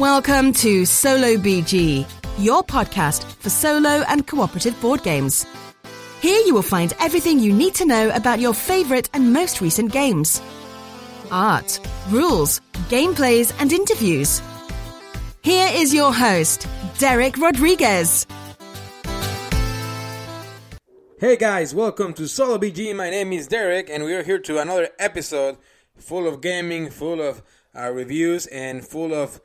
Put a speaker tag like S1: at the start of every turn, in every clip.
S1: Welcome to Solo BG, your podcast for solo and cooperative board games. Here you will find everything you need to know about your favorite and most recent games art, rules, gameplays, and interviews. Here is your host, Dereck Rodriguez.
S2: Hey guys, welcome to Solo BG. My name is Dereck, and we are here to another episode full of gaming, full of uh, reviews, and full of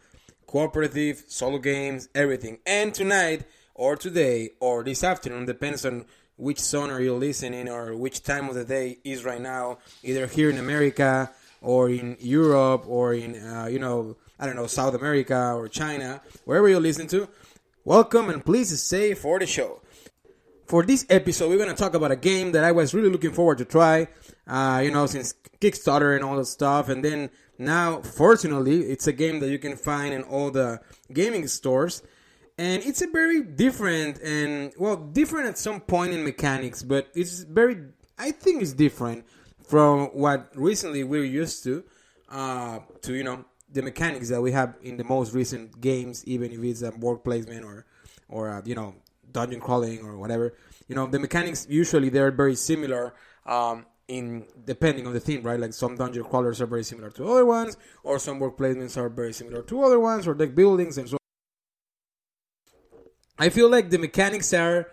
S2: cooperative solo games, everything. And tonight, or today, or this afternoon, depends on which zone are you listening or which time of the day is right now, either here in America or in Europe or in, uh, you know, I don't know, South America or China, wherever you listen to. Welcome and please stay for the show. For this episode, we're going to talk about a game that I was really looking forward to try, uh, you know, since Kickstarter and all the stuff. And then now, fortunately, it's a game that you can find in all the gaming stores. And it's a very different and, well, different at some point in mechanics, but it's very, I think it's different from what recently we're used to, uh, to, you know, the mechanics that we have in the most recent games, even if it's a board placement or, or, uh, you know, dungeon crawling or whatever. You know, the mechanics usually they're very similar. Um, in depending on the theme, right? Like some dungeon crawlers are very similar to other ones, or some work placements are very similar to other ones, or deck buildings and so. I feel like the mechanics are,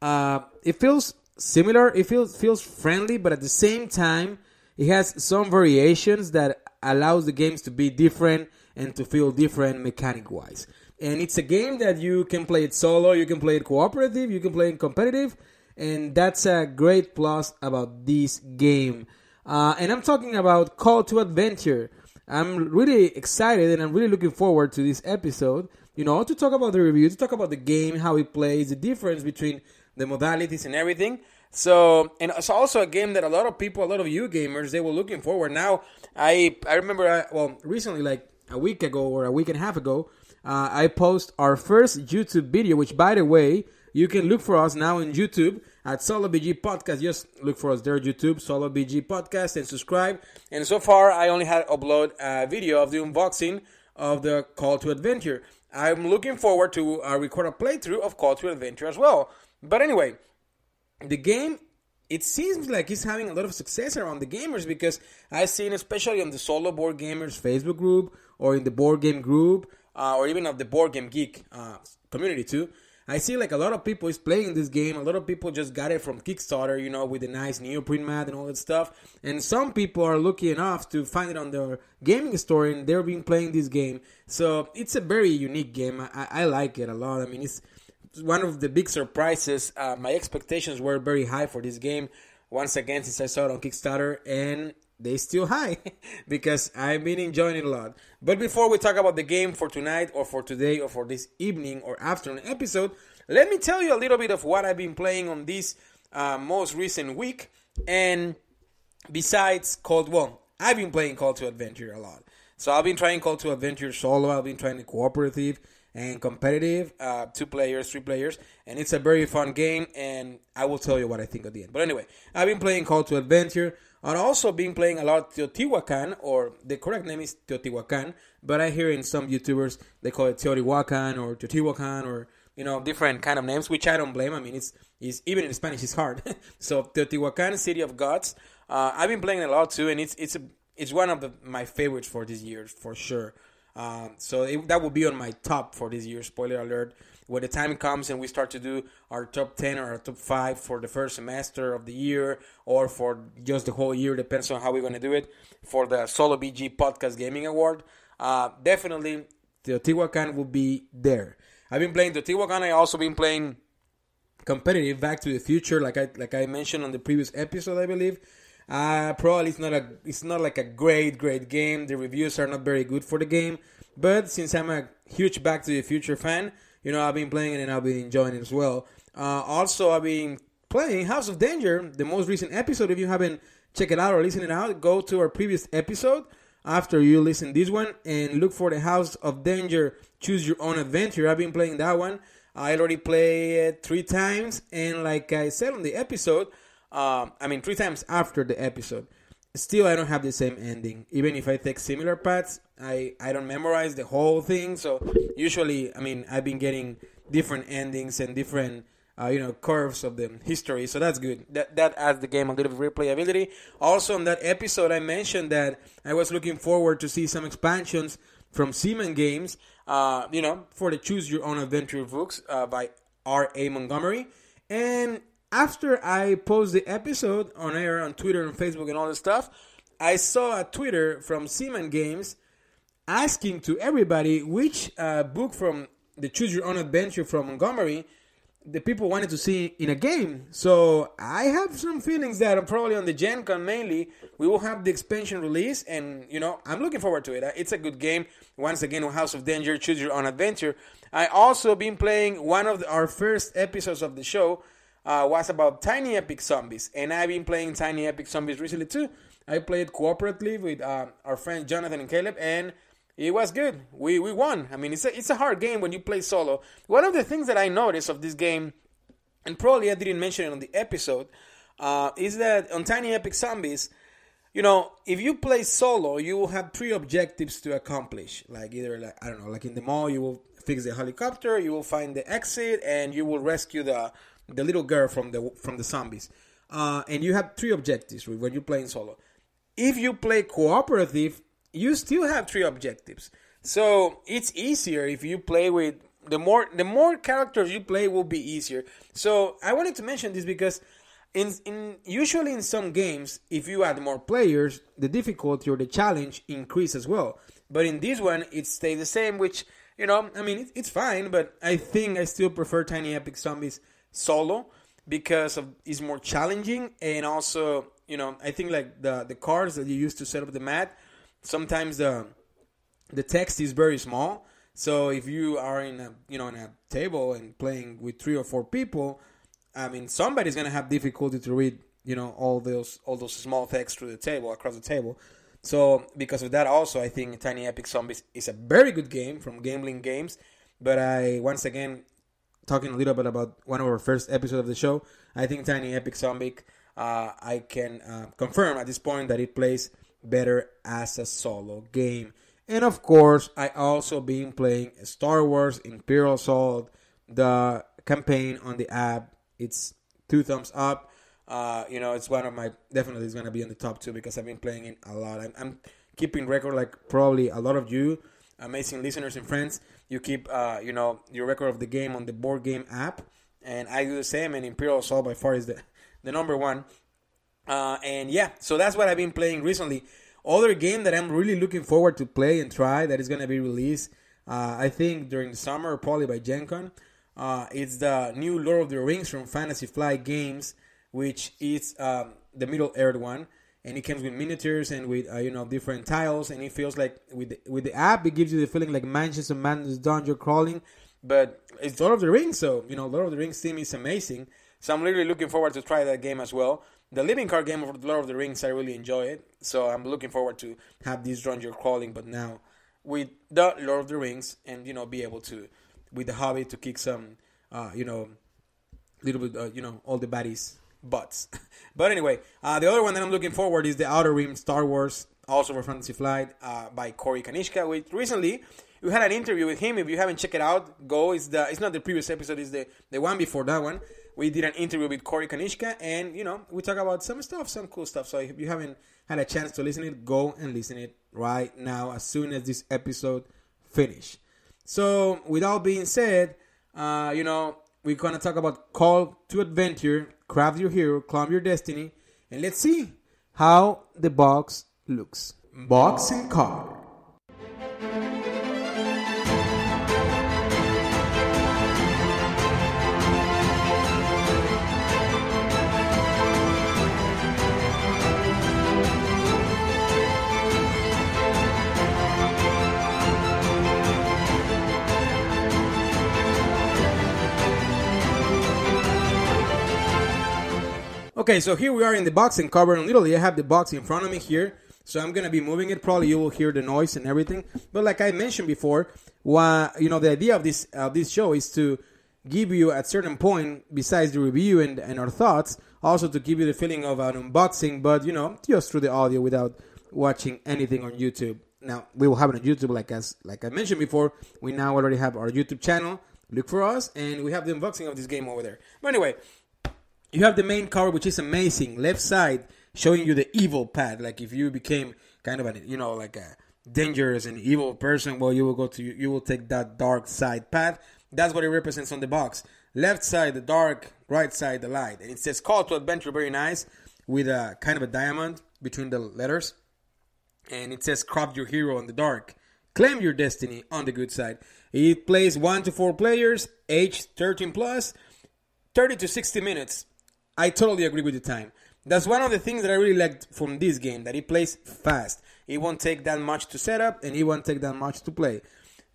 S2: uh, it feels similar. It feels feels friendly, but at the same time, it has some variations that allows the games to be different and to feel different mechanic wise. And it's a game that you can play it solo, you can play it cooperative, you can play it competitive, and that's a great plus about this game. Uh, and I'm talking about Call to Adventure. I'm really excited and I'm really looking forward to this episode. You know, to talk about the review, to talk about the game, how it plays, the difference between the modalities and everything. So, and it's also a game that a lot of people, a lot of you gamers, they were looking forward. Now, I I remember, I, uh, well, recently, like a week ago or a week and a half ago, uh, I post our first YouTube video, which, by the way, you can look for us now on YouTube at Solo BG Podcast. Just look for us there, YouTube, Solo BG Podcast, and subscribe. And so far, I only had upload a video of the unboxing of the Call to Adventure. I'm looking forward to uh, record a playthrough of Call to Adventure as well. But anyway, the game it seems like it's having a lot of success around the gamers because I've seen, especially on the solo board gamers Facebook group or in the board game group uh, or even of the board game geek uh, community too. I see like a lot of people is playing this game. A lot of people just got it from Kickstarter, you know, with the nice neoprene mat and all that stuff. And some people are lucky enough to find it on their gaming store and they've been playing this game. So it's a very unique game. I, I like it a lot. I mean, it's one of the big surprises. Uh, my expectations were very high for this game. Once again, since I saw it on Kickstarter, and they still high because I've been enjoying it a lot. But before we talk about the game for tonight or for today or for this evening or afternoon episode, let me tell you a little bit of what I've been playing on this uh, most recent week. And besides Call, well, I've been playing Call to Adventure a lot. So I've been trying Call to Adventure solo. I've been trying cooperative and competitive, uh, two players, three players, and it's a very fun game. And I will tell you what I think at the end. But anyway, I've been playing Call to Adventure. I've also been playing a lot Teotihuacan, or the correct name is Teotihuacan, but I hear in some YouTubers they call it Teotihuacan or Teotihuacan or you know different kind of names, which I don't blame. I mean, it's, it's even in Spanish it's hard. so Teotihuacan, City of Gods. Uh, I've been playing a lot too, and it's it's a, it's one of the, my favorites for this year for sure. Um, so it, that will be on my top for this year. Spoiler alert when the time comes and we start to do our top 10 or our top 5 for the first semester of the year or for just the whole year, depends on how we're going to do it, for the Solo BG Podcast Gaming Award, uh, definitely Teotihuacan will be there. I've been playing Teotihuacan. I also been playing competitive Back to the Future, like I like I mentioned on the previous episode, I believe. Uh, probably it's not a it's not like a great great game. The reviews are not very good for the game, but since I'm a huge Back to the Future fan, you know, I've been playing it and I've been enjoying it as well. Uh, also, I've been playing House of Danger, the most recent episode. If you haven't checked it out or listened it out, go to our previous episode after you listen this one and look for the House of Danger. Choose your own adventure. I've been playing that one. I already played it three times, and like I said on the episode, uh, I mean three times after the episode, still I don't have the same ending. Even if I take similar paths, I I don't memorize the whole thing. So usually, I mean, I've been getting different endings and different. Uh, you know curves of the history, so that's good. That that adds the game a little bit replayability. Also, in that episode, I mentioned that I was looking forward to see some expansions from Z-Man Games. Uh, you know, for the Choose Your Own Adventure books uh, by R. A. Montgomery, and after I post the episode on air on Twitter and Facebook and all this stuff, I saw a Twitter from Z-Man Games asking to everybody which uh, book from the Choose Your Own Adventure from Montgomery the people wanted to see in a game. So I have some feelings that probably on the Gen Con mainly we will have the expansion release, and you know I'm looking forward to it. It's a good game. Once again, House of Danger, Choose Your Own Adventure. I also been playing one of the, our first episodes of the show uh, was about Tiny Epic Zombies, and I've been playing Tiny Epic Zombies recently too. I played cooperatively with uh, our friends Jonathan and Caleb, and it was good. We we won. I mean, it's a it's a hard game when you play solo. One of the things that I noticed of this game, and probably I didn't mention it on the episode, uh, is that on Tiny Epic Zombies, you know, if you play solo, you will have three objectives to accomplish. Like either like I don't know, like in the mall, you will fix the helicopter, you will find the exit, and you will rescue the the little girl from the from the zombies. Uh, and you have three objectives when you're playing solo. If you play cooperative, you still have three objectives. So it's easier if you play with the more the more characters you play will be easier. So I wanted to mention this because in in usually in some games, if you add more players, the difficulty or the challenge increase as well. But in this one, it stays the same, which you know, I mean, it's fine. But I think I still prefer Tiny Epic Zombies solo because of it's more challenging. And also you know I think like the the cards that you use to set up the mat sometimes the the text is very small. So if you are in a you know in a table and playing with three or four people I mean somebody's gonna have difficulty to read you know all those all those small text through the table across the table. So because of that also I think Tiny Epic Zombies is a very good game from Gamelyn Games. But I once again talking a little bit about one of our first episodes of the show, I think Tiny Epic Zombie, uh, I can uh, confirm at this point that it plays better as a solo game. And of course, I also been playing Star Wars Imperial Assault, the campaign on the app. It's two thumbs up. Uh, you know, it's one of my definitely is gonna be in the top two because I've been playing it a lot. I'm, I'm keeping record like probably a lot of you amazing listeners and friends. You keep, uh, you know, your record of the game on the board game app, and I do the same. And Imperial Assault by far is the the number one. Uh, and yeah, so that's what I've been playing recently. Other game that I'm really looking forward to play and try that is gonna be released, uh, I think during the summer, probably by Gen Con. Uh, it's the new Lord of the Rings from Fantasy Flight Games, which is um, the Middle Earth one and it comes with miniatures and with uh, you know different tiles and it feels like with the, with the app it gives you the feeling like Mansions of Madness dungeon crawling but it's Lord of the Rings so you know Lord of the Rings theme is amazing. So I'm really looking forward to try that game as well. The living card game of Lord of the Rings I really enjoy it so I'm looking forward to have this dungeon crawling but now with the Lord of the Rings and you know be able to with the hobby to kick some uh, you know little bit uh, you know all the baddies butts. but anyway, uh, the other one that I'm looking forward is the Outer Rim Star Wars, also for Fantasy Flight, uh, by Corey Konieczka. Which recently, we had an interview with him. If you haven't checked it out, go. It's the it's not the previous episode. It's the the one before that one. We did an interview with Corey Konieczka, and you know we talk about some stuff, some cool stuff. So if you haven't had a chance to listen it, go and listen it right now as soon as this episode finish. So with all being said, uh, you know we're gonna talk about Call to Adventure craft your hero, climb your destiny, and let's see how the box looks. Box and card. Okay, so here we are in the boxing cover, and literally I have the box in front of me here. So I'm gonna be moving it. Probably you will hear the noise and everything. But like I mentioned before, why you know the idea of this of this show is to give you at certain point, besides the review and, and our thoughts, also to give you the feeling of an unboxing, but you know, just through the audio without watching anything on YouTube. Now we will have it on YouTube, like as like I mentioned before. We now already have our YouTube channel. Look for us, and we have the unboxing of this game over there. But anyway, you have the main cover, which is amazing. Left side showing you the evil path. Like if you became kind of a you know like a dangerous and evil person, well, you will go to you will take that dark side path. That's what it represents on the box. Left side, the dark. Right side, the light. And it says call to adventure, very nice, with a kind of a diamond between the letters. And it says craft your hero on the dark. Claim your destiny on the good side. It plays 1 to 4 players, age 13 plus, 30 to 60 minutes. I totally agree with the time. That's one of the things that I really liked from this game, that it plays fast. It won't take that much to set up, and it won't take that much to play.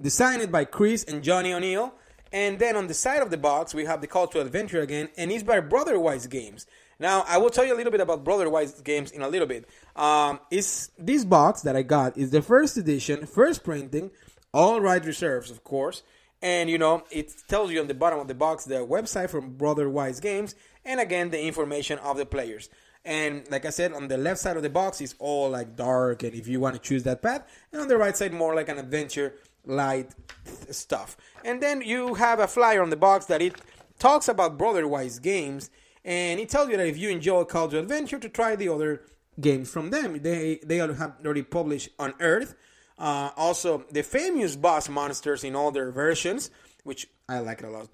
S2: Designed by Chris and Johnny O'Neal. And then on the side of the box, we have the call to adventure again, and it's by Brotherwise Games. Now, I will tell you a little bit about Brotherwise Games in a little bit. Um, is this box that I got is the first edition, first printing, all right reserves, of course. And you know, it tells you on the bottom of the box the website from Brotherwise Games, and again the information of the players. And like I said, on the left side of the box is all like dark, and if you want to choose that path, and on the right side more like an adventure light stuff. And then you have a flyer on the box that it talks about Brotherwise games, and it tells you that if you enjoy Call to Adventure, to try the other games from them. They they have already published Unearth. Uh, also, the famous boss monsters in all their versions, which I like it a lot.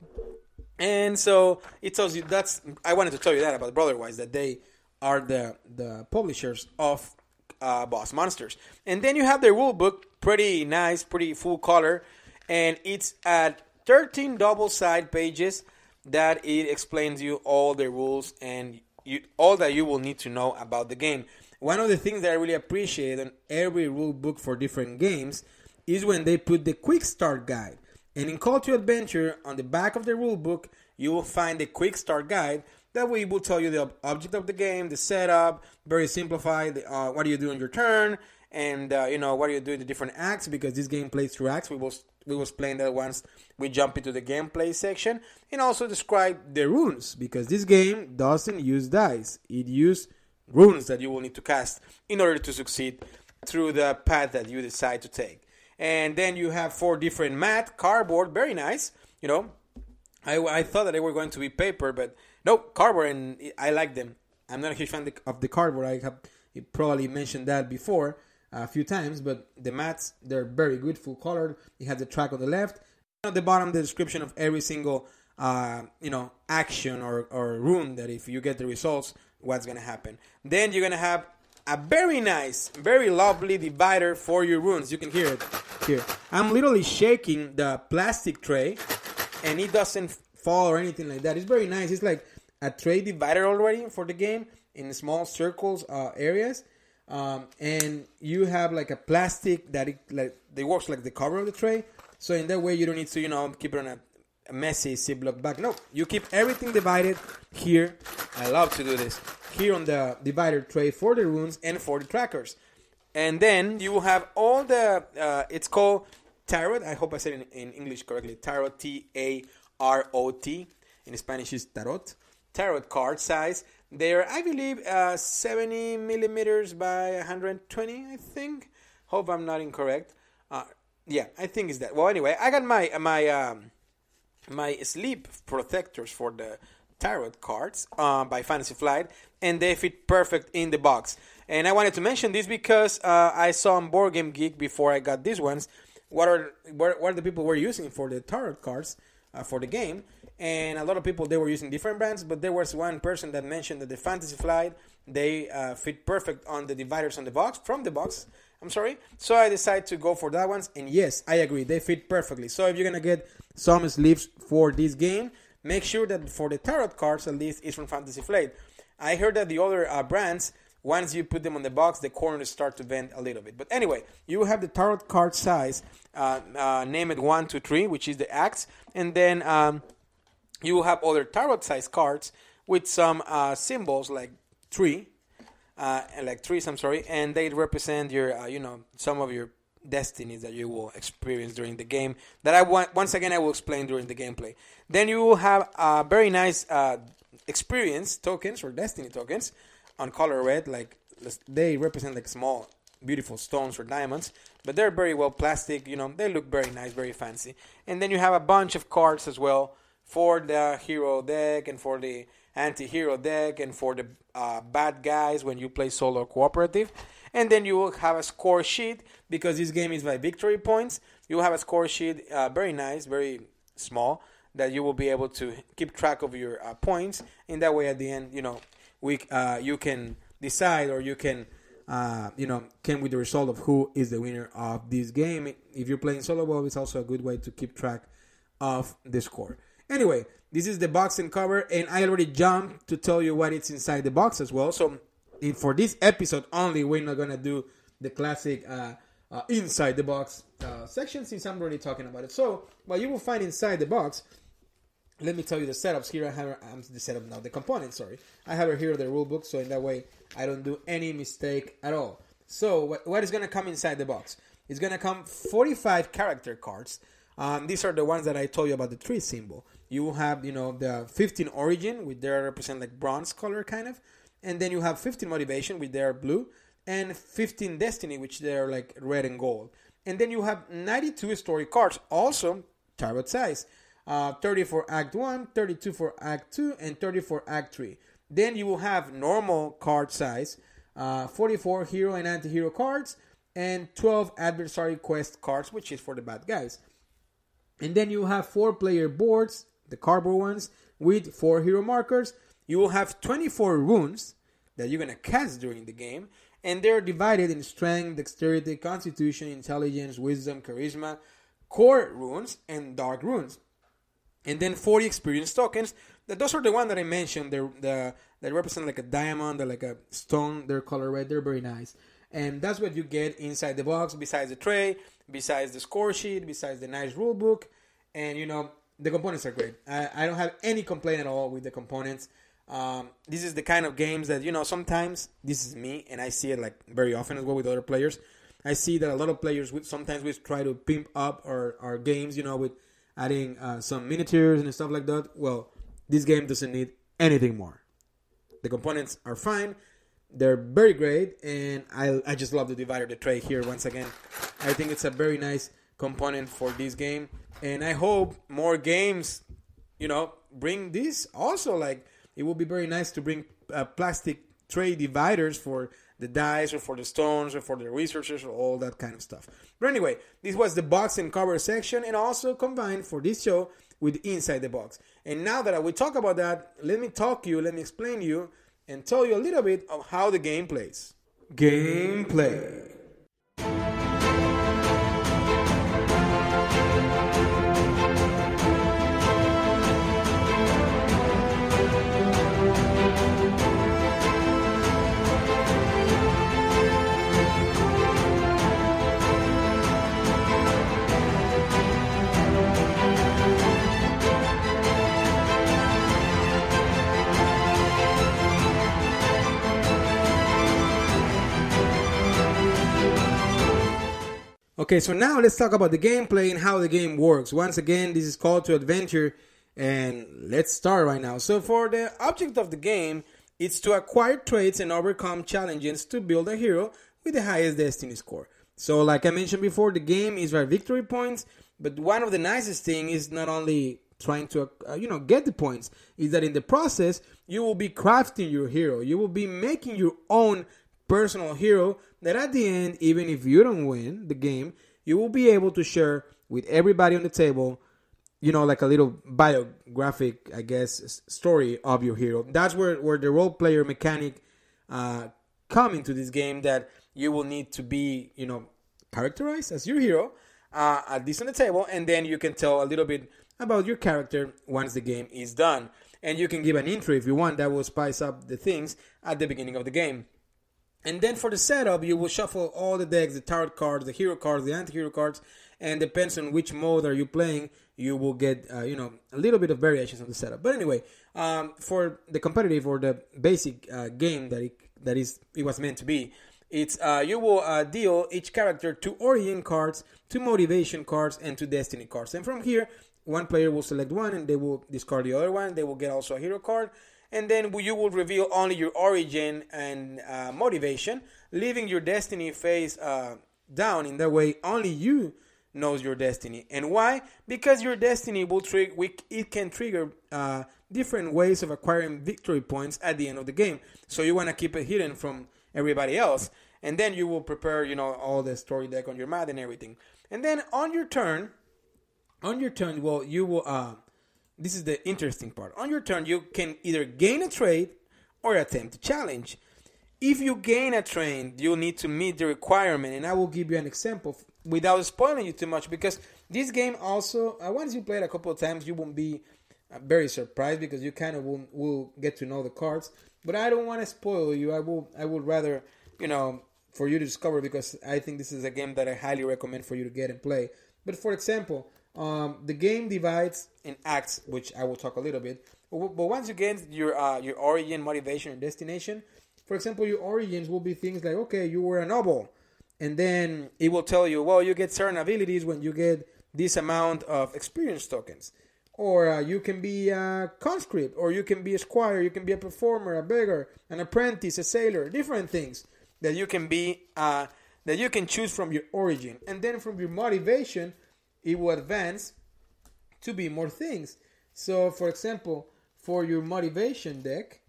S2: And so it tells you that's I wanted to tell you that about Brotherwise that they are the the publishers of uh, boss monsters. And then you have the rule book, pretty nice, pretty full color, and it's at 13 double side pages that it explains you all the rules and you, all that you will need to know about the game. One of the things that I really appreciate on every rule book for different games is when they put the quick start guide. And in Call to Adventure, on the back of the rule book, you will find the quick start guide that way, will tell you the object of the game, the setup, very simplified. Uh, what do you do on your turn, and uh, you know what are you doing the different acts because this game plays through acts. We was we was playing that once we jump into the gameplay section, and also describe the runes because this game doesn't use dice. It uses runes that you will need to cast in order to succeed through the path that you decide to take. And then you have four different mat, cardboard, very nice. You know, I, I thought that they were going to be paper, but no, cardboard, and I like them. I'm not a huge fan of the cardboard. I have probably mentioned that before a few times, but the mats they're very good, full colored. You have the track on the left. At the bottom, the description of every single uh, you know action or or rune that if you get the results, what's gonna happen. Then you're gonna have a very nice, very lovely divider for your runes. You can hear it here. I'm literally shaking the plastic tray, and it doesn't fall or anything like that. It's very nice. It's like a tray divider already for the game in small circles uh, areas. Um, and you have like a plastic that it like they works like the cover of the tray. So in that way, you don't need to you know keep it on a messy Ziploc bag. No, you keep everything divided here. I love to do this here on the divider tray for the runes and for the trackers. And then you will have all the. Uh, it's called tarot. I hope I said it in, in English correctly. Tarot T A R O T. In Spanish is tarot. Tarot card size. They're, I believe, uh, 70 millimeters by 120, I think. Hope I'm not incorrect. Uh, yeah, I think it's that. Well, anyway, I got my my um, my sleep protectors for the tarot cards uh, by Fantasy Flight, and they fit perfect in the box. And I wanted to mention this because uh, I saw on Board Game Geek before I got these ones. What are what, what the people were using for the tarot cards? uh, for the game. And a lot of people they were using different brands, but there was one person that mentioned that the Fantasy Flight they uh, fit perfect on the dividers on the box from the box. I'm sorry. So I decided to go for that ones, and yes, I agree they fit perfectly. So if you're gonna get some sleeves for this game, make sure that for the tarot cards at least is from Fantasy Flight. I heard that the other uh, brands once you put them on the box, the corners start to bend a little bit. But anyway, you have the tarot card size. Uh, uh, name it one, two, three, which is the acts, and then um, you will have other tarot size cards with some uh, symbols like three, uh, like trees. I'm sorry, and they represent your, uh, you know, some of your destinies that you will experience during the game. That I want once again I will explain during the gameplay. Then you will have a very nice uh, experience tokens or destiny tokens on color red. Like they represent like small, beautiful stones or diamonds, but they're very well plastic. You know, they look very nice, very fancy. And then you have a bunch of cards as well for the hero deck and for the anti-hero deck and for the uh, bad guys when you play solo cooperative. And then you will have a score sheet because this game is by victory points. You will have a score sheet uh, very nice very small that you will be able to keep track of your uh, points. In that way at the end you know we uh, you can decide or you can uh, you know came with the result of who is the winner of this game. If you're playing solo well it's also a good way to keep track of the score. Anyway this is the box and cover and i already jumped to tell you what it's inside the box as well so for this episode only, we're not gonna do the classic uh, uh, inside the box uh, section since I'm already talking about it. So, what you will find inside the box, let me tell you the setups here. I have um, the setup now, the components. Sorry, I have her here the rule book, so in that way I don't do any mistake at all. So, what, what is gonna come inside the box? It's gonna come 45 character cards. Um, these are the ones that I told you about the tree symbol. You have, you know, the 15 origin, which they represent like bronze color kind of. And then you have 15 motivation which they are blue. And 15 destiny which they are like red and gold. And then you have 92 story cards also tarot size. Uh, 30 for act 1 32 for act 2 and 30 for act 3 then you will have normal card size uh, 44 hero and anti-hero cards and 12 adversary quest cards which is for the bad guys and then you have four player boards the cardboard ones with four hero markers you will have 24 runes that you're going to cast during the game, and they're divided in strength, dexterity, constitution, intelligence, wisdom, charisma, core runes, and dark runes. And then 40 experience tokens. That those are the ones that I mentioned. They're the they represent like a diamond, they're like a stone. They're color red. They're very nice. And that's what you get inside the box. Besides the tray, besides the score sheet, besides the nice rule book, and you know the components are great. I, I don't have any complaint at all with the components. Um, this is the kind of games that you know sometimes this is me and I see it like very often as well with other players. I see that a lot of players would sometimes we try to pimp up our, our games, you know, with adding uh, some miniatures and stuff like that. Well, this game doesn't need anything more. The components are fine. They're very great, and I, I just love the divider, the tray here once again. I think it's a very nice component for this game, and I hope more games, you know, bring this also. Like it would be very nice to bring uh, plastic tray dividers for the dice or for the stones or for the researchers or all that kind of stuff. But anyway, this was the box and cover section and also combined for this show with inside the box. And now that I will talk about that, let me talk you, let me explain you and tell you a little bit of how the game plays. Gameplay. Okay, so now let's talk about the gameplay and how the game works. Once again, this is Call to Adventure, and let's start right now. So, for the object of the game, it's to acquire traits and overcome challenges to build a hero with the highest destiny score. So, like I mentioned before, the game is by victory points, but one of the nicest thing is not only trying to uh, you know get the points is that in the process you will be crafting your hero you will be making your own personal hero that at the end, even if you don't win the game, you will be able to share with everybody on the table, you know, like a little biographic, I guess, story of your hero. That's where, where the role player mechanic uh, come into this game that you will need to be, you know, characterized as your hero uh, at this on the table, and then you can tell a little bit about your character once the game is done. And you can give an intro if you want, that will spice up the things at the beginning of the game. And then for the setup, you will shuffle all the decks, the tarot cards, the hero cards, the anti-hero cards, and depends on which mode are you playing, you will get uh, you know a little bit of variations on the setup. But anyway, um, for the competitive or the basic uh, game that it, that is it was meant to be, It's uh, you will uh, deal each character two origin cards, two motivation cards, and two destiny cards. And from here, one player will select one, and they will discard the other one. They will get also a hero card, and then you will reveal only your origin and uh, motivation, leaving your destiny face uh, down. In that way, only you knows your destiny. And why? Because your destiny will trigger. It can trigger uh, different ways of acquiring victory points at the end of the game. So you want to keep it hidden from everybody else and then you will prepare you know all the story deck on your mat and everything and then on your turn on your turn well you will uh this is the interesting part on your turn you can either gain a trade or attempt a challenge if you gain a trade you'll need to meet the requirement and i will give you an example without spoiling you too much because this game also uh, once you play it a couple of times you won't be uh, very surprised because you kind of will, will get to know the cards but I don't want to spoil you. I will I would rather you know for you to discover because I think this is a game that I highly recommend for you to get and play. But for example, um, the game divides in acts, which I will talk a little bit. But, once you get your uh, your origin, motivation, and destination, for example, your origins will be things like okay, you were a noble, and then it will tell you, well, you get certain abilities when you get this amount of experience tokens or uh, you can be a conscript, or you can be a squire, you can be a performer, a beggar, an apprentice, a sailor, different things that you can be, uh, that you can choose from your origin. And then from your motivation, it will advance to be more things. So, for example, for your motivation deck,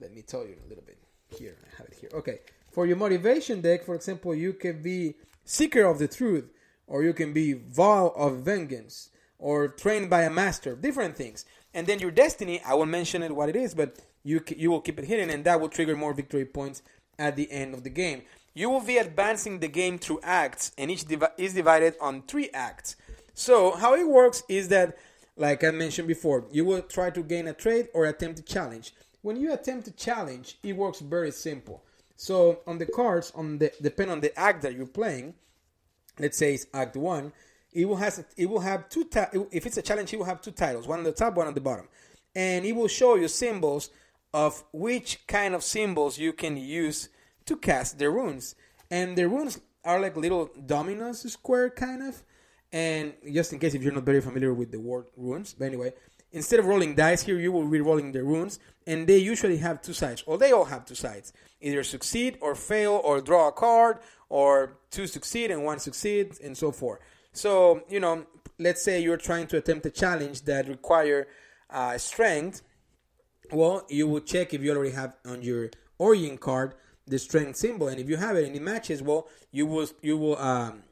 S2: let me tell you a little bit here. I have it here. Okay. For your motivation deck, for example, you can be Seeker of the Truth, or you can be Vow of Vengeance or trained by a master, different things. And then your destiny, I will mention it what it is, but you you will keep it hidden, and that will trigger more victory points at the end of the game. You will be advancing the game through acts, and each divi- is divided on three acts. So how it works is that, like I mentioned before, you will try to gain a trade or attempt a challenge. When you attempt a challenge, it works very simple. So on the cards, on the depend on the act that you're playing, let's say it's Act One it will has it will have two if it's a challenge it will have two titles one on the top one on the bottom and it will show you symbols of which kind of symbols you can use to cast the runes and the runes are like little dominoes square kind of and just in case if you're not very familiar with the word runes but anyway instead of rolling dice here you will be rolling the runes and they usually have two sides or they all have two sides either succeed or fail or draw a card or two succeed and one succeed and so forth so, you know, let's say you're trying to attempt a challenge that require uh, strength. Well, you will check if you already have on your origin card the strength symbol, and if you have it and it matches, well, you will you will um,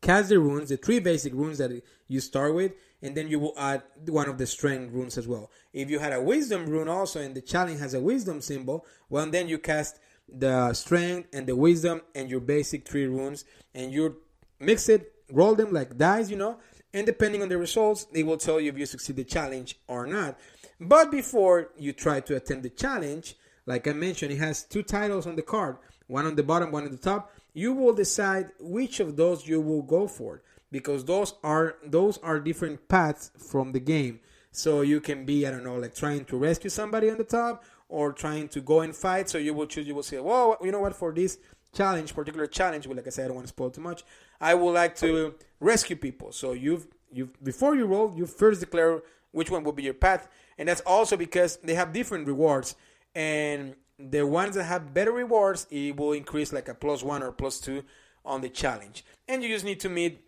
S2: cast the runes, the three basic runes that you start with, and then you will add one of the strength runes as well. If you had a wisdom rune also, and the challenge has a wisdom symbol, well, then you cast the strength and the wisdom and your basic three runes, and you mix it roll them like dice, you know, and depending on the results, they will tell you if you succeed the challenge or not. But before you try to attempt the challenge, like I mentioned, it has two titles on the card, one on the bottom, one on the top. You will decide which of those you will go for because those are those are different paths from the game. So you can be, I don't know, like trying to rescue somebody on the top or trying to go and fight. So you will choose, you will say, well, you know what, for this challenge, particular challenge, well, like I said, I don't want to spoil too much. I would like to rescue people. So you've you before you roll, you first declare which one will be your path, and that's also because they have different rewards. And the ones that have better rewards, it will increase like a plus one or plus two on the challenge. And you just need to meet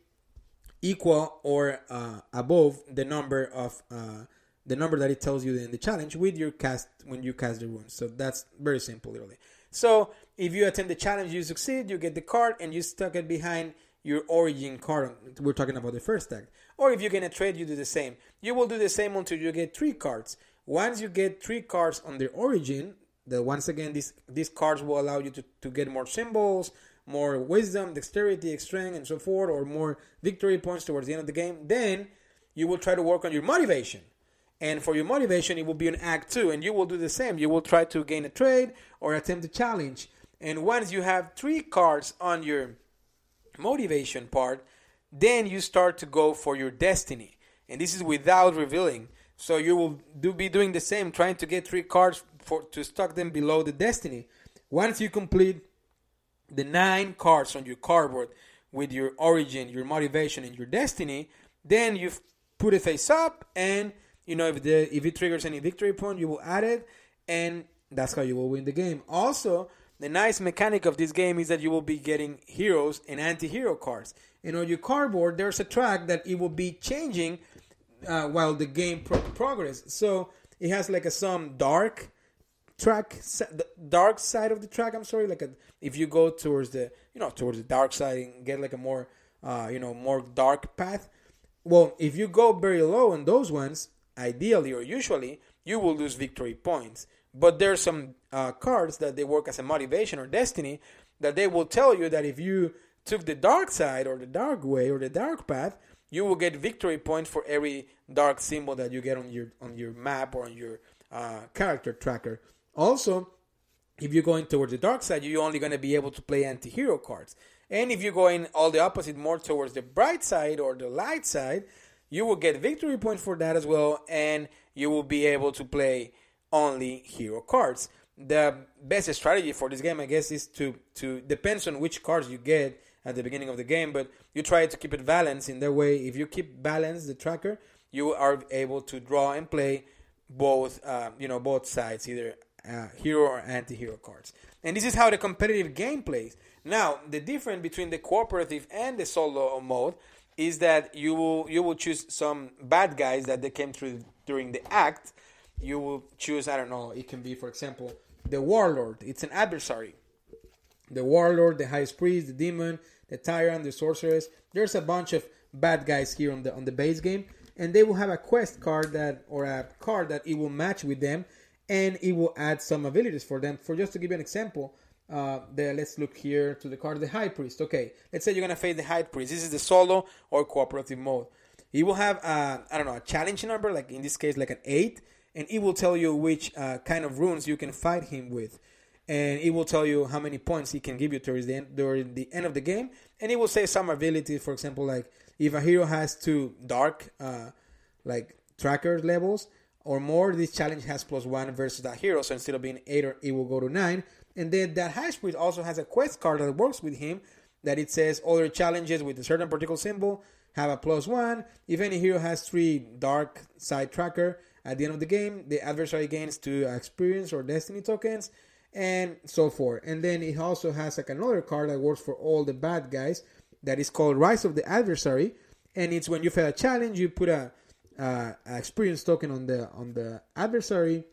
S2: equal or uh, above the number of uh, the number that it tells you in the challenge with your cast when you cast the runes. So that's very simple, literally. So if you attend the challenge, you succeed, you get the card, and you stuck it behind your origin card. We're talking about the first act. Or if you get a trade, you do the same. You will do the same until you get three cards. Once you get three cards on the origin, the once again these these cards will allow you to, to get more symbols, more wisdom, dexterity, strength, and so forth, or more victory points towards the end of the game. Then you will try to work on your motivation. And for your motivation, it will be an act two, and you will do the same. You will try to gain a trade or attempt a challenge. And once you have three cards on your motivation part, then you start to go for your destiny. And this is without revealing. So you will do be doing the same, trying to get three cards for to stock them below the destiny. Once you complete the nine cards on your cardboard with your origin, your motivation, and your destiny, then you put it face up, and you know if the if it triggers any victory point, you will add it, and that's how you will win the game. Also, the nice mechanic of this game is that you will be getting heroes and anti-hero cards. And on your cardboard, there's a track that it will be changing uh, while the game pro- progress. So it has like a some dark track, the dark side of the track. I'm sorry, like a, if you go towards the you know towards the dark side and get like a more uh, you know more dark path. Well, if you go very low on those ones, ideally or usually, you will lose victory points. But there's some uh, cards that they work as a motivation or destiny that they will tell you that if you took the dark side or the dark way or the dark path, you will get victory points for every dark symbol that you get on your on your map or on your uh, character tracker. Also, if you're going towards the dark side, you're only going to be able to play anti-hero cards. And if you're going all the opposite, more towards the bright side or the light side, you will get victory points for that as well, and you will be able to play only hero cards. The best strategy for this game, I guess, is to to depends on which cards you get at the beginning of the game, but you try to keep it balanced. In that way, if you keep balance the tracker, you are able to draw and play both, uh, you know, both sides, either uh, hero or anti-hero cards. And this is how the competitive game plays. Now, the difference between the cooperative and the solo mode is that you will you will choose some bad guys that they came through during the act you will choose, I don't know, it can be, for example, the warlord. It's an adversary. The warlord, the high priest, the demon, the tyrant, the sorceress. There's a bunch of bad guys here on the on the base game, and they will have a quest card that or a card that it will match with them, and it will add some abilities for them. For just to give you an example, uh, the, let's look here to the card the high priest. Okay, let's say you're gonna face the high priest. This is the solo or cooperative mode. It will have a, I don't know a challenge number, like in this case, like an eight and it will tell you which uh, kind of runes you can fight him with and it will tell you how many points he can give you towards the end, during the end of the game and it will say some ability for example like if a hero has two dark uh, like tracker levels or more this challenge has plus one versus that hero so instead of being eight or it will go to nine and then that high priest also has a quest card that works with him that it says other challenges with a certain particular symbol have a plus one if any hero has three dark side tracker at the end of the game, the adversary gains two experience or destiny tokens and so forth. And then it also has like another card that works for all the bad guys that is called Rise of the Adversary. And it's when you fail a challenge, you put a, a experience token on the on the adversary,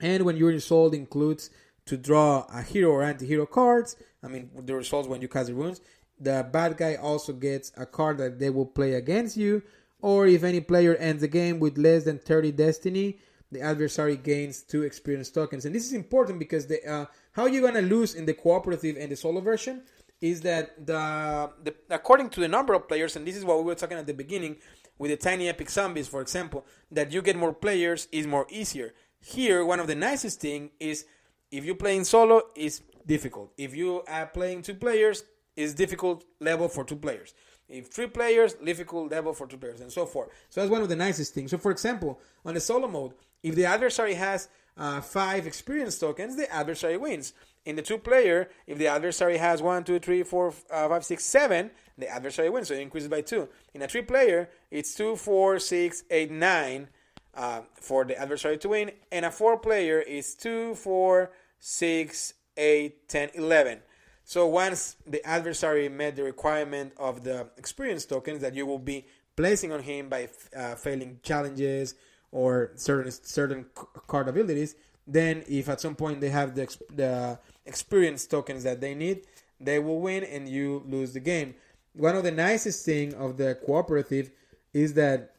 S2: and when your result includes to draw a hero or anti-hero cards. I mean, the results when you cast the runes. The bad guy also gets a card that they will play against you or if any player ends the game with less than 30 destiny, the adversary gains two experience tokens. And this is important because the uh, how you're gonna lose in the cooperative and the solo version is that the, the according to the number of players, and this is what we were talking at the beginning with the tiny epic zombies, for example, that you get more players is more easier. Here, one of the nicest thing is if you play in solo, is difficult. If you are playing two players, is difficult level for two players. If three players, difficult level for two players, and so forth. So that's one of the nicest things. So, for example, on the solo mode, if the adversary has uh, five experience tokens, the adversary wins. In the two player, if the adversary has one, two, three, four, uh, five, six, seven, the adversary wins, so it increases by two. In a three player, it's two, four, six, eight, nine uh, for the adversary to win, and a four player is two, four, six, eight, ten, eleven. So once the adversary met the requirement of the experience tokens that you will be placing on him by uh, failing challenges or certain certain card abilities, then if at some point they have the the experience tokens that they need, they will win and you lose the game. One of the nicest thing of the cooperative is that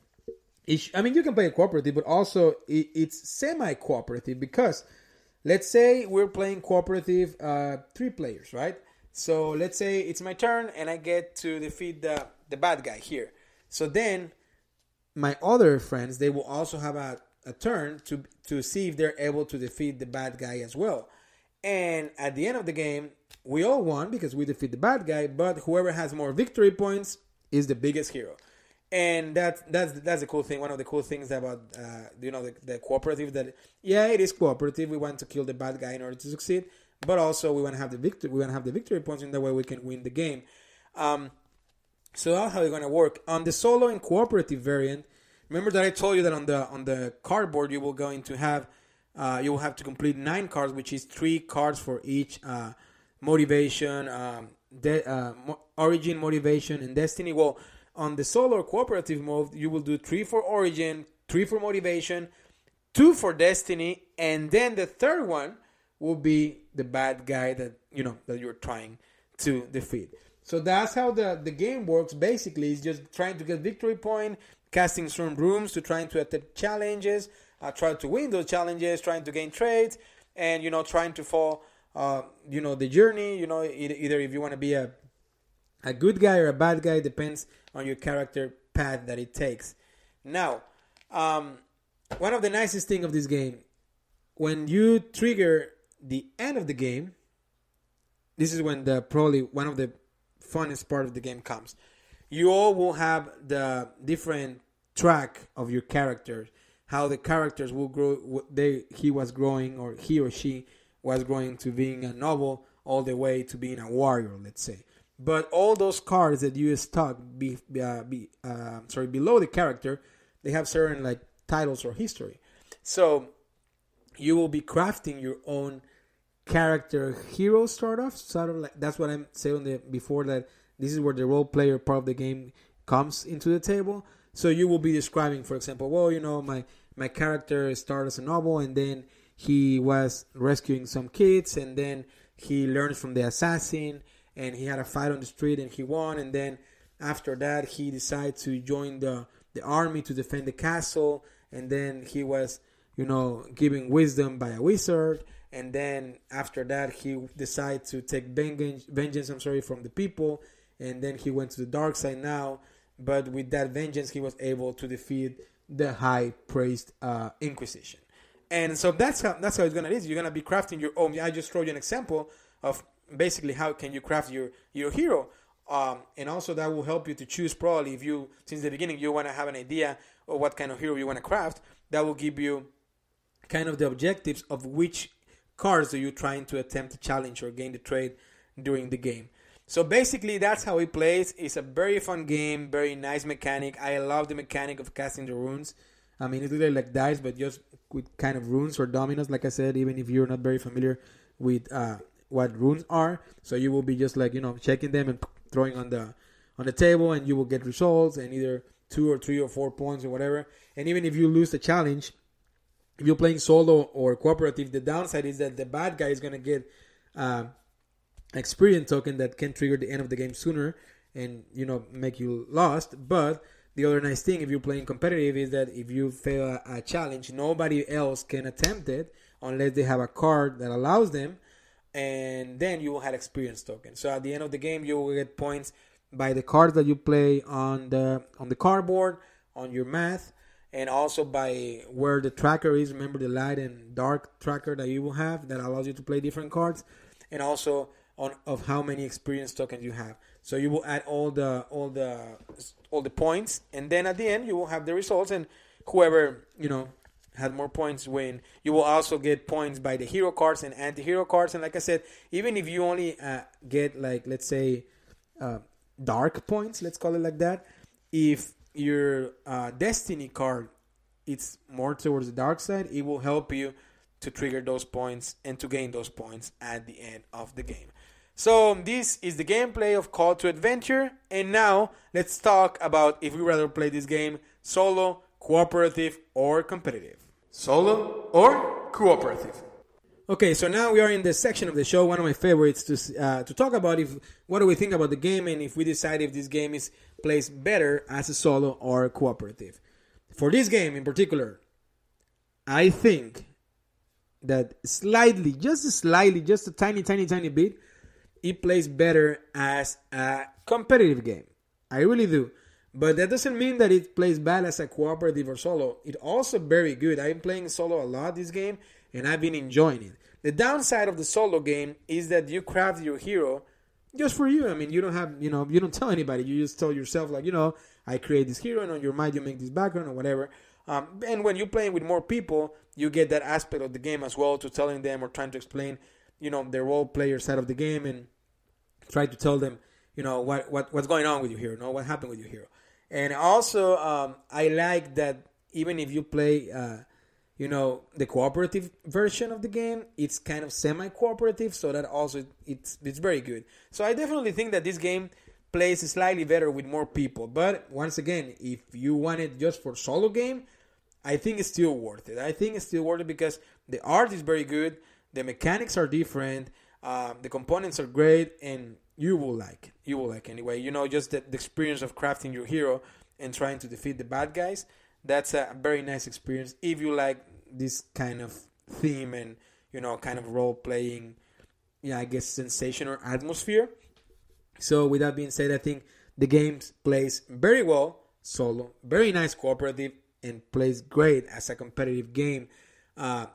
S2: I mean you can play a cooperative, but also it's semi cooperative because let's say we're playing cooperative uh, three players, right? So let's say it's my turn and I get to defeat the, the bad guy here. So then my other friends they will also have a, a turn to to see if they're able to defeat the bad guy as well. And at the end of the game, we all won because we defeat the bad guy, but whoever has more victory points is the biggest hero and that's that's that's the cool thing. One of the cool things about uh, you know the, the cooperative that yeah it is cooperative. We want to kill the bad guy in order to succeed, but also we want to have the victory. We want to have the victory points, in that way we can win the game. Um, so that's how it's to work on the solo and cooperative variant. Remember that I told you that on the on the cardboard you will going to have uh, you will have to complete nine cards, which is three cards for each uh, motivation, um, de- uh, mo- origin, motivation, and destiny. Well, on the solo or cooperative mode, you will do three for origin, three for motivation, two for destiny, and then the third one will be the bad guy that you know that you're trying to defeat. So that's how the, the game works. Basically, it's just trying to get victory point, casting certain runes to trying to attempt challenges, uh, trying to win those challenges, trying to gain trades, and you know trying to follow uh, you know the journey. You know either, either if you want to be a a good guy or a bad guy depends on your character path that it takes. Now, um, one of the nicest thing of this game, when you trigger the end of the game, this is when the probably one of the funnest part of the game comes. You all will have the different track of your characters, how the characters will grow. They he was growing or he or she was growing to being a noble all the way to being a warrior, let's say. But all those cards that you stock be, uh, be uh, sorry below the character, they have certain like titles or history. So you will be crafting your own character hero start off. Sort of like that's what I'm saying the, before that this is where the role player part of the game comes into the table. So you will be describing, for example, well, you know, my my character started as a noble, and then he was rescuing some kids, and then he learns from the assassin, and he had a fight on the street, and he won, and then after that he decided to join the the army to defend the castle, and then he was, you know, giving wisdom by a wizard, and then after that he decided to take vengeance, vengeance I'm sorry, from the people, and then he went to the dark side now. But with that vengeance he was able to defeat the high praised uh, inquisition. And so that's how that's how it's gonna be. You're gonna be crafting your own. I just showed you an example of basically how can you craft your your hero. Um, and also that will help you to choose probably if you since the beginning you want to have an idea of what kind of hero you want to craft that will give you kind of the objectives of which cards are you trying to attempt to challenge or gain the trade during the game so basically, that's how it plays. It's a very fun game, very nice mechanic. I love the mechanic of casting the runes. I mean, it's literally like dice, but just with kind of runes or dominoes. Like I said, even if you're not very familiar with uh, what runes are, so you will be just like you know checking them and throwing on the on the table, and you will get results and either two or three or four points or whatever. And even if you lose the challenge, if you're playing solo or cooperative, the downside is that the bad guy is gonna get. Uh, experience token that can trigger the end of the game sooner and you know make you lost but the other nice thing if you're playing competitive is that if you fail a, a, challenge nobody else can attempt it unless they have a card that allows them and then you will have experience token so at the end of the game you will get points by the cards that you play on the on the cardboard on your math and also by where the tracker is remember the light and dark tracker that you will have that allows you to play different cards and also on of how many experience tokens you have. So you will add all the all the all the points, and then at the end you will have the results, and whoever you know had more points win. You will also get points by the hero cards and anti-hero cards, and like I said, even if you only uh, get like let's say uh, dark points, let's call it like that, if your uh, destiny card it's more towards the dark side, it will help you to trigger those points and to gain those points at the end of the game. So this is the gameplay of Call to Adventure, and now let's talk about if we rather play this game solo, cooperative, or competitive. Solo or cooperative? Okay, so now we are in the section of the show, one of my favorites to uh, to talk about if what do we think about the game and if we decide if this game is plays better as a solo or cooperative. For this game in particular, I think that slightly, just slightly, just a tiny, tiny, tiny bit, it plays better as a competitive game. I really do. But that doesn't mean that it plays bad as a cooperative or solo. It also very good. I'm playing solo a lot this game and I've been enjoying it. The downside of the solo game is that you craft your hero just for you. I mean, you don't have, you know, you don't tell anybody. You just tell yourself like, you know, I create this hero and on your mind you make this background or whatever. Um, and when you're playing with more people, you get that aspect of the game as well to telling them or trying to explain you know the role player side of the game and try to tell them you know what, what what's going on with your hero, know what happened with your hero. And also, um, I like that even if you play, uh, you know, the cooperative version of the game, it's kind of semi-cooperative, so that also it's it's very good. So I definitely think that this game plays slightly better with more people. But once again, if you want it just for solo game, I think it's still worth it. I think it's still worth it because the art is very good, the mechanics are different, uh, the components are great, and you will like it. You will like it anyway. You know, just the, the experience of crafting your hero and trying to defeat the bad guys. That's a very nice experience if you like this kind of theme and you know, kind of role playing. Yeah, I guess sensation or atmosphere. So with that being said, I think the game plays very well solo, very nice cooperative, and plays great as a competitive game. Uh,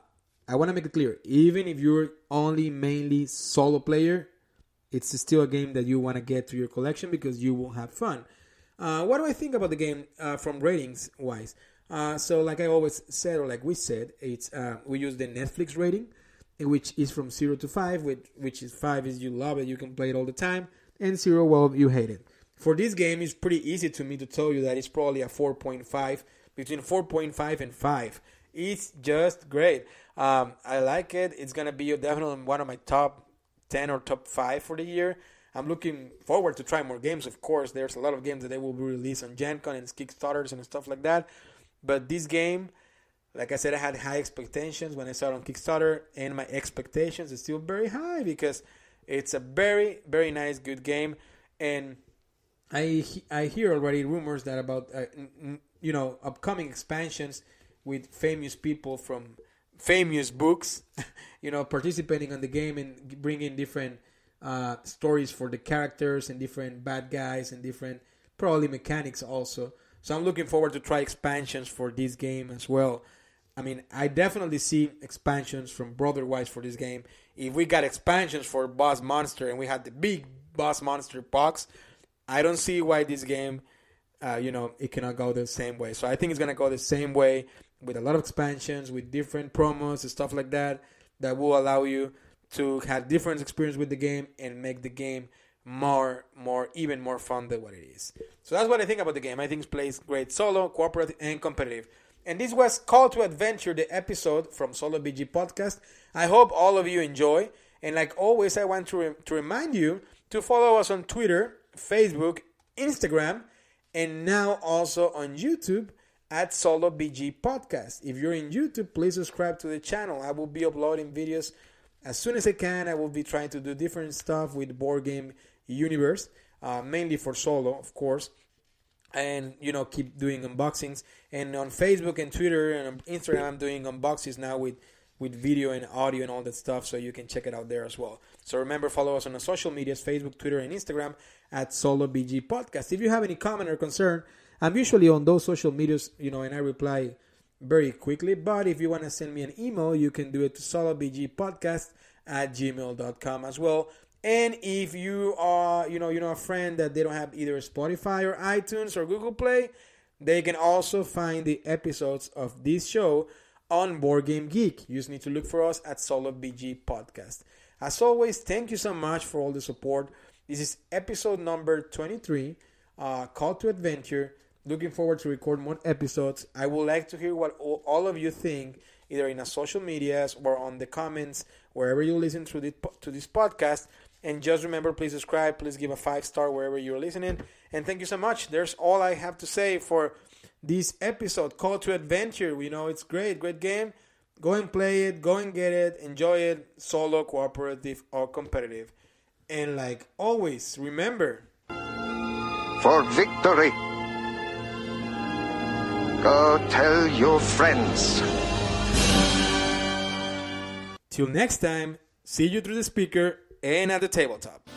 S2: I want to make it clear, even if you're only mainly solo player, it's still a game that you want to get to your collection because you will have fun. Uh, what do I think about the game uh, from ratings wise? Uh, so, like I always said, or like we said, it's uh, we use the Netflix rating, which is from zero to five, which which is five is you love it, you can play it all the time and 0 well you hate it. For this game, it's pretty easy to me to tell you that it's probably a 4.5, between 4.5 and 5. It's just great. Um, I like it. It's gonna be definitely one of my top 10 or top 5 for the year. I'm looking forward to try more games. Of course, there's a lot of games that they will be released on Gen Con and Kickstarters and stuff like that. But this game, like I said, I had high expectations when I saw it on Kickstarter, and my expectations are still very high because it's a very very nice good game, and I I hear already rumors that about uh, you know upcoming expansions with famous people from famous books, you know, participating on the game and bringing different uh, stories for the characters and different bad guys and different probably mechanics also. So I'm looking forward to try expansions for this game as well. I mean, I definitely see expansions from Brotherwise for this game. If we got expansions for Boss Monster and we had the big Boss Monster box, I don't see why this game, uh, you know, it cannot go the same way. So I think it's gonna go the same way with a lot of expansions, with different promos and stuff like that, that will allow you to have different experience with the game and make the game more, more, even more fun than what it is. So that's what I think about the game. I think it plays great solo, cooperative, and competitive. And this was Call to Adventure, the episode from Solo BG Podcast. I hope all of you enjoy. And like always, I want to, re- to remind you to follow us on Twitter, Facebook, Instagram, and now also on YouTube at Solo BG Podcast. If you're in YouTube, please subscribe to the channel. I will be uploading videos as soon as I can. I will be trying to do different stuff with Board Game Universe, uh, mainly for solo, of course and you know keep doing unboxings and on facebook and twitter and instagram i'm doing unboxings now with with video and audio and all that stuff so you can check it out there as well so remember follow us on the social medias facebook twitter and instagram at solo bg podcast if you have any comment or concern i'm usually on those social medias you know and i reply very quickly but if you want to send me an email you can do it to solobgpodcast at gmail.com as well and if you are, you know, you know a friend that they don't have either Spotify or iTunes or Google Play, they can also find the episodes of this show on Board Game Geek. You just need to look for us at Solo BG Podcast. As always, thank you so much for all the support. This is episode number 23, uh, Call to Adventure. Looking forward to record more episodes. I would like to hear what all of you think, either in a social medias or on the comments, wherever you listen to this, to this podcast. And just remember, please subscribe. Please give a five star wherever you're listening. And thank you so much. There's all I have to say for this episode. Call to Adventure. We know it's great, great game. Go and play it. Go and get it. Enjoy it. Solo, cooperative, or competitive. And like always, remember
S3: for victory. Go tell your friends.
S2: Till next time, see you through the speaker and at the tabletop.